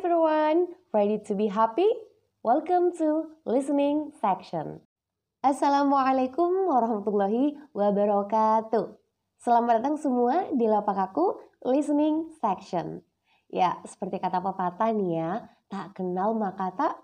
everyone, ready to be happy? Welcome to listening section. Assalamualaikum warahmatullahi wabarakatuh. Selamat datang semua di lapak aku listening section. Ya, seperti kata pepatah nih ya, tak kenal maka tak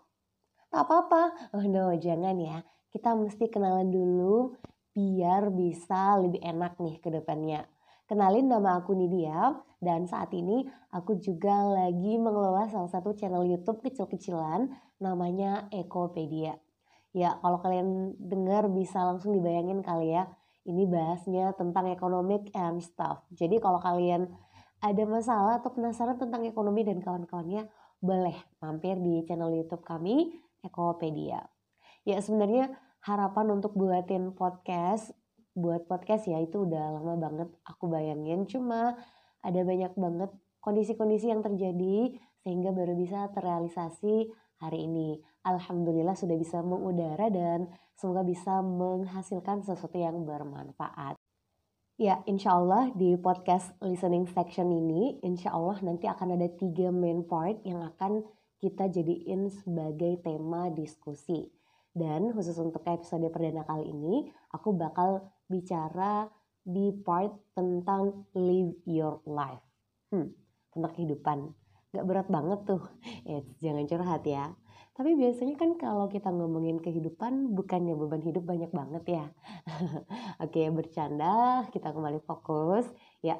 tak apa-apa. Oh no, jangan ya. Kita mesti kenalan dulu biar bisa lebih enak nih ke depannya. Kenalin nama aku Nidia dan saat ini aku juga lagi mengelola salah satu channel YouTube kecil-kecilan namanya Ekopedia. Ya, kalau kalian dengar bisa langsung dibayangin kali ya. Ini bahasnya tentang economic and stuff. Jadi kalau kalian ada masalah atau penasaran tentang ekonomi dan kawan-kawannya, boleh mampir di channel YouTube kami, Ekopedia. Ya sebenarnya harapan untuk buatin podcast, buat podcast ya itu udah lama banget aku bayangin. Cuma ada banyak banget kondisi-kondisi yang terjadi sehingga baru bisa terrealisasi hari ini. Alhamdulillah sudah bisa mengudara dan semoga bisa menghasilkan sesuatu yang bermanfaat. Ya, insya Allah di podcast listening section ini, insya Allah nanti akan ada tiga main part yang akan kita jadiin sebagai tema diskusi. Dan khusus untuk episode perdana kali ini, aku bakal bicara di part tentang live your life. Hmm, tentang kehidupan. Gak berat banget tuh. Eh, jangan curhat ya. Tapi biasanya kan kalau kita ngomongin kehidupan bukannya beban hidup banyak banget ya. Oke, bercanda, kita kembali fokus. Ya,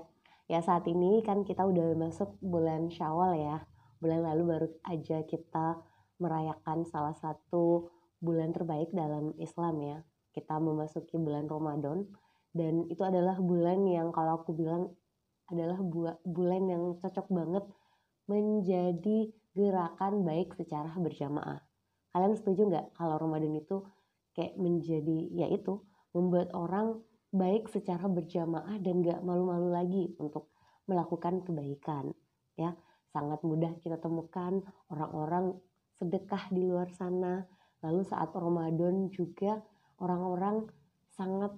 ya saat ini kan kita udah masuk bulan Syawal ya. Bulan lalu baru aja kita merayakan salah satu bulan terbaik dalam Islam ya. Kita memasuki bulan Ramadan. Dan itu adalah bulan yang kalau aku bilang adalah bulan yang cocok banget menjadi gerakan baik secara berjamaah. Kalian setuju nggak kalau Ramadan itu kayak menjadi ya itu membuat orang baik secara berjamaah dan nggak malu-malu lagi untuk melakukan kebaikan ya? Sangat mudah kita temukan orang-orang sedekah di luar sana. Lalu saat Ramadan juga orang-orang sangat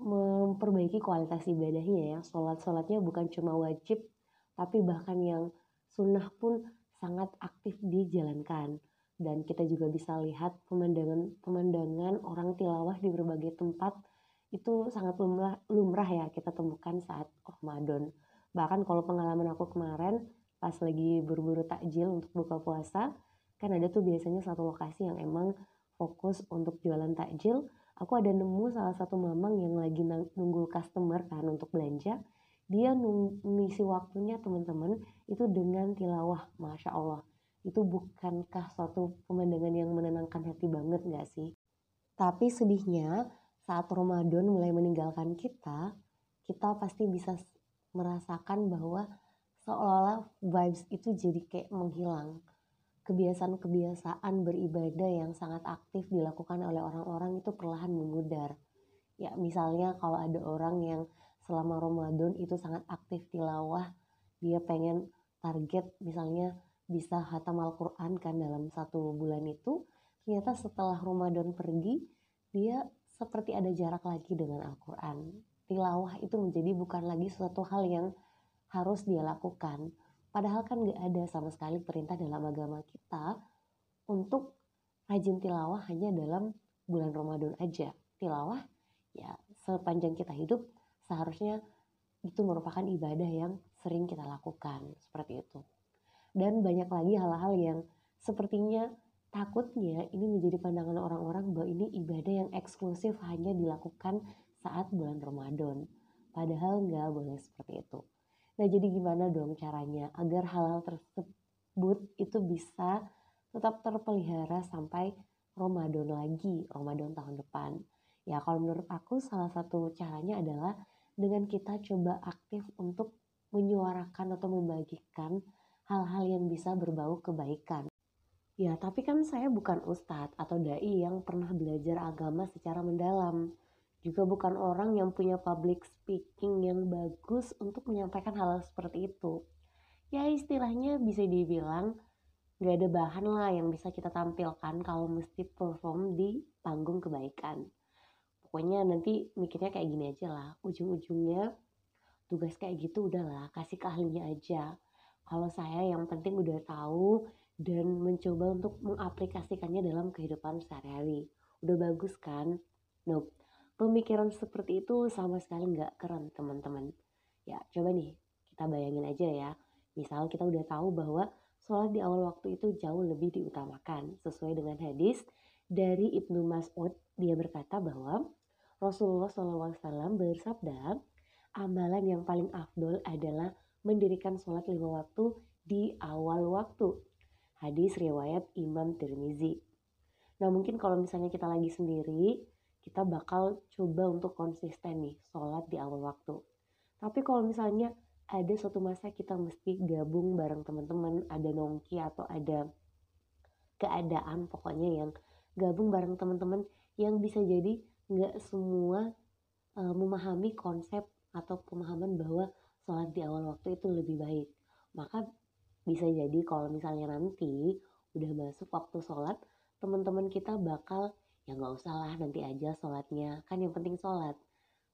memperbaiki kualitas ibadahnya ya sholat-sholatnya bukan cuma wajib tapi bahkan yang sunnah pun sangat aktif dijalankan dan kita juga bisa lihat pemandangan pemandangan orang tilawah di berbagai tempat itu sangat lumrah, lumrah ya kita temukan saat Ramadan. Bahkan kalau pengalaman aku kemarin pas lagi buru-buru takjil untuk buka puasa, kan ada tuh biasanya satu lokasi yang emang fokus untuk jualan takjil. Aku ada nemu salah satu mamang yang lagi nunggu customer kan untuk belanja. Dia mengisi waktunya teman-teman itu dengan tilawah masya Allah. Itu bukankah suatu pemandangan yang menenangkan hati banget gak sih? Tapi sedihnya saat Ramadan mulai meninggalkan kita kita pasti bisa merasakan bahwa seolah-olah vibes itu jadi kayak menghilang kebiasaan-kebiasaan beribadah yang sangat aktif dilakukan oleh orang-orang itu perlahan memudar ya misalnya kalau ada orang yang selama Ramadan itu sangat aktif tilawah dia pengen target misalnya bisa hatam Al-Quran kan dalam satu bulan itu ternyata setelah Ramadan pergi dia seperti ada jarak lagi dengan Al-Quran. Tilawah itu menjadi bukan lagi suatu hal yang harus dia lakukan padahal kan gak ada sama sekali perintah dalam agama kita untuk rajin tilawah hanya dalam bulan Ramadan aja tilawah ya sepanjang kita hidup seharusnya itu merupakan ibadah yang sering kita lakukan seperti itu. Dan banyak lagi hal-hal yang sepertinya takutnya ini menjadi pandangan orang-orang bahwa ini ibadah yang eksklusif hanya dilakukan saat bulan Ramadan. Padahal nggak boleh seperti itu. Nah jadi gimana dong caranya agar hal-hal tersebut itu bisa tetap terpelihara sampai Ramadan lagi, Ramadan tahun depan. Ya kalau menurut aku salah satu caranya adalah dengan kita coba aktif untuk menyuarakan atau membagikan hal-hal yang bisa berbau kebaikan. Ya, tapi kan saya bukan ustadz atau dai yang pernah belajar agama secara mendalam. Juga bukan orang yang punya public speaking yang bagus untuk menyampaikan hal, -hal seperti itu. Ya istilahnya bisa dibilang gak ada bahan lah yang bisa kita tampilkan kalau mesti perform di panggung kebaikan pokoknya nanti mikirnya kayak gini aja lah ujung-ujungnya tugas kayak gitu udahlah kasih ke ahlinya aja Kalau saya yang penting udah tahu dan mencoba untuk mengaplikasikannya dalam kehidupan sehari-hari. Udah bagus kan? Nope. Pemikiran seperti itu sama sekali nggak keren teman-teman. Ya coba nih kita bayangin aja ya. Misal kita udah tahu bahwa sholat di awal waktu itu jauh lebih diutamakan sesuai dengan hadis dari Ibnu Mas'ud. Dia berkata bahwa Rasulullah SAW bersabda, amalan yang paling afdol adalah mendirikan sholat lima waktu di awal waktu. Hadis riwayat Imam Tirmizi. Nah mungkin kalau misalnya kita lagi sendiri, kita bakal coba untuk konsisten nih sholat di awal waktu. Tapi kalau misalnya ada suatu masa kita mesti gabung bareng teman-teman, ada nongki atau ada keadaan pokoknya yang gabung bareng teman-teman yang bisa jadi nggak semua uh, memahami konsep atau pemahaman bahwa sholat di awal waktu itu lebih baik. Maka bisa jadi kalau misalnya nanti udah masuk waktu sholat, teman-teman kita bakal ya nggak usah lah nanti aja sholatnya. Kan yang penting sholat.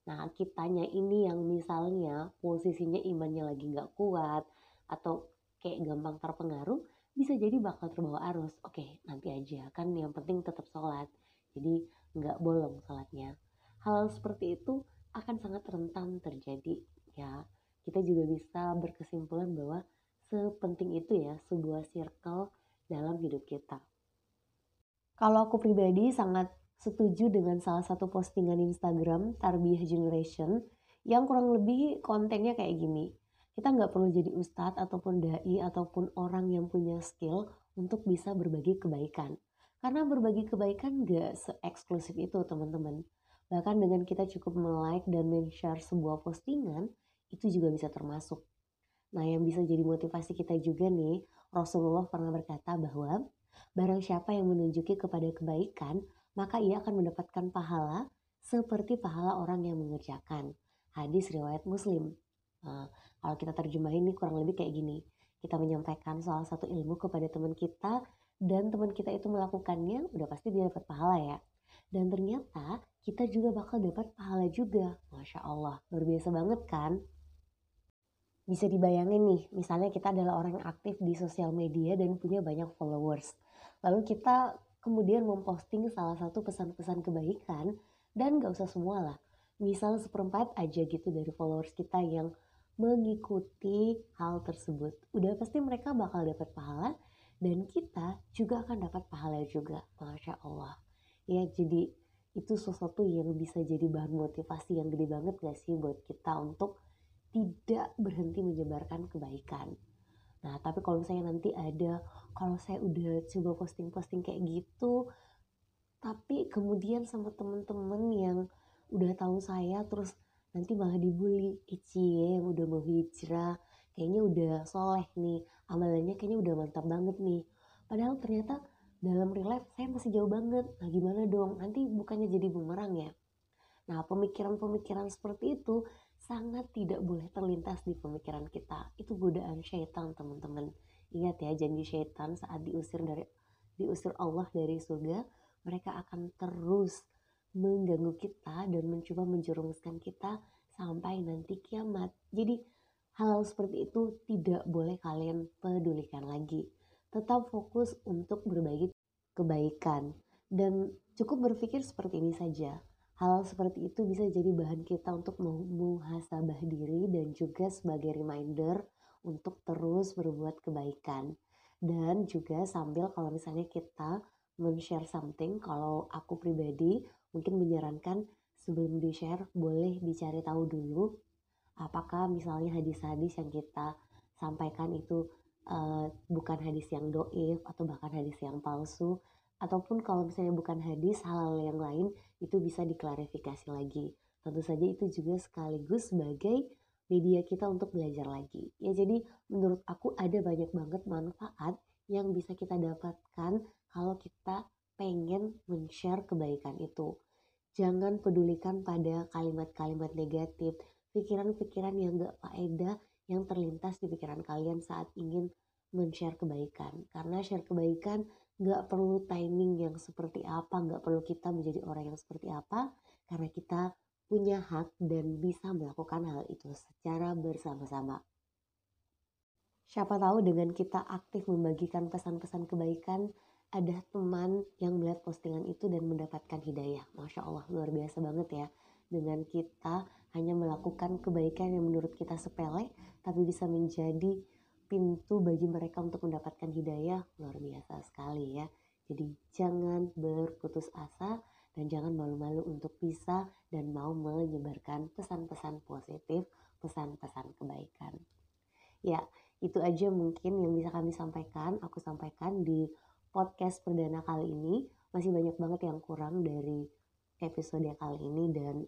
Nah kitanya ini yang misalnya posisinya imannya lagi nggak kuat atau kayak gampang terpengaruh bisa jadi bakal terbawa arus. Oke nanti aja. Kan yang penting tetap sholat. Jadi nggak bolong sholatnya. Hal seperti itu akan sangat rentan terjadi ya. Kita juga bisa berkesimpulan bahwa sepenting itu ya sebuah circle dalam hidup kita kalau aku pribadi sangat setuju dengan salah satu postingan Instagram Tarbiyah Generation yang kurang lebih kontennya kayak gini. Kita nggak perlu jadi ustadz ataupun dai ataupun orang yang punya skill untuk bisa berbagi kebaikan. Karena berbagi kebaikan nggak se-eksklusif itu teman-teman. Bahkan dengan kita cukup like dan men-share sebuah postingan, itu juga bisa termasuk. Nah yang bisa jadi motivasi kita juga nih, Rasulullah pernah berkata bahwa Barang siapa yang menunjuki kepada kebaikan, maka ia akan mendapatkan pahala seperti pahala orang yang mengerjakan. Hadis riwayat Muslim. Nah, kalau kita terjemahin ini kurang lebih kayak gini. Kita menyampaikan salah satu ilmu kepada teman kita dan teman kita itu melakukannya, udah pasti dia dapat pahala ya. Dan ternyata kita juga bakal dapat pahala juga. Masya Allah, luar biasa banget kan? Bisa dibayangin nih, misalnya kita adalah orang yang aktif di sosial media dan punya banyak followers. Lalu kita kemudian memposting salah satu pesan-pesan kebaikan dan gak usah semua lah. Misal seperempat aja gitu dari followers kita yang mengikuti hal tersebut. Udah pasti mereka bakal dapat pahala dan kita juga akan dapat pahala juga. Masya Allah. Ya jadi itu sesuatu yang bisa jadi bahan motivasi yang gede banget gak sih buat kita untuk tidak berhenti menyebarkan kebaikan Nah, tapi kalau misalnya nanti ada, kalau saya udah coba posting-posting kayak gitu, tapi kemudian sama temen-temen yang udah tahu saya terus nanti malah dibully, Ici yang udah mau hijrah, kayaknya udah soleh nih, amalannya kayaknya udah mantap banget nih. Padahal ternyata dalam real saya masih jauh banget. Nah gimana dong? Nanti bukannya jadi bumerang ya? Nah pemikiran-pemikiran seperti itu sangat tidak boleh terlintas di pemikiran kita. Itu godaan syaitan, teman-teman. Ingat ya, janji syaitan saat diusir dari diusir Allah dari surga, mereka akan terus mengganggu kita dan mencoba menjerumuskan kita sampai nanti kiamat. Jadi hal, hal seperti itu tidak boleh kalian pedulikan lagi. Tetap fokus untuk berbagi kebaikan dan cukup berpikir seperti ini saja Hal seperti itu bisa jadi bahan kita untuk muhasabah diri dan juga sebagai reminder untuk terus berbuat kebaikan. Dan juga sambil kalau misalnya kita men-share something, kalau aku pribadi mungkin menyarankan sebelum di-share boleh dicari tahu dulu apakah misalnya hadis-hadis yang kita sampaikan itu uh, bukan hadis yang doif atau bahkan hadis yang palsu ataupun kalau misalnya bukan hadis hal-hal yang lain itu bisa diklarifikasi lagi. Tentu saja itu juga sekaligus sebagai media kita untuk belajar lagi. Ya jadi menurut aku ada banyak banget manfaat yang bisa kita dapatkan kalau kita pengen men-share kebaikan itu. Jangan pedulikan pada kalimat-kalimat negatif pikiran-pikiran yang gak faedah yang terlintas di pikiran kalian saat ingin men-share kebaikan. Karena share kebaikan nggak perlu timing yang seperti apa, nggak perlu kita menjadi orang yang seperti apa, karena kita punya hak dan bisa melakukan hal itu secara bersama-sama. Siapa tahu dengan kita aktif membagikan pesan-pesan kebaikan, ada teman yang melihat postingan itu dan mendapatkan hidayah. Masya Allah, luar biasa banget ya. Dengan kita hanya melakukan kebaikan yang menurut kita sepele, tapi bisa menjadi pintu bagi mereka untuk mendapatkan hidayah, luar biasa sekali ya. Jadi jangan berputus asa dan jangan malu-malu untuk bisa dan mau menyebarkan pesan-pesan positif, pesan-pesan kebaikan. Ya, itu aja mungkin yang bisa kami sampaikan, aku sampaikan di podcast perdana kali ini. Masih banyak banget yang kurang dari episode kali ini dan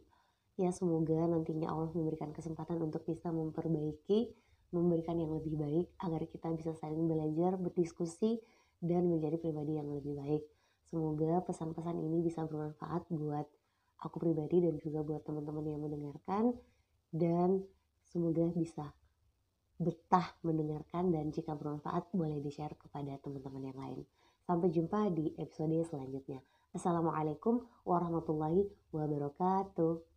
ya semoga nantinya Allah memberikan kesempatan untuk bisa memperbaiki, memberikan yang lebih baik agar kita bisa saling belajar, berdiskusi, dan menjadi pribadi yang lebih baik. Semoga pesan-pesan ini bisa bermanfaat buat aku pribadi dan juga buat teman-teman yang mendengarkan dan semoga bisa betah mendengarkan dan jika bermanfaat boleh di-share kepada teman-teman yang lain. Sampai jumpa di episode selanjutnya. Assalamualaikum warahmatullahi wabarakatuh.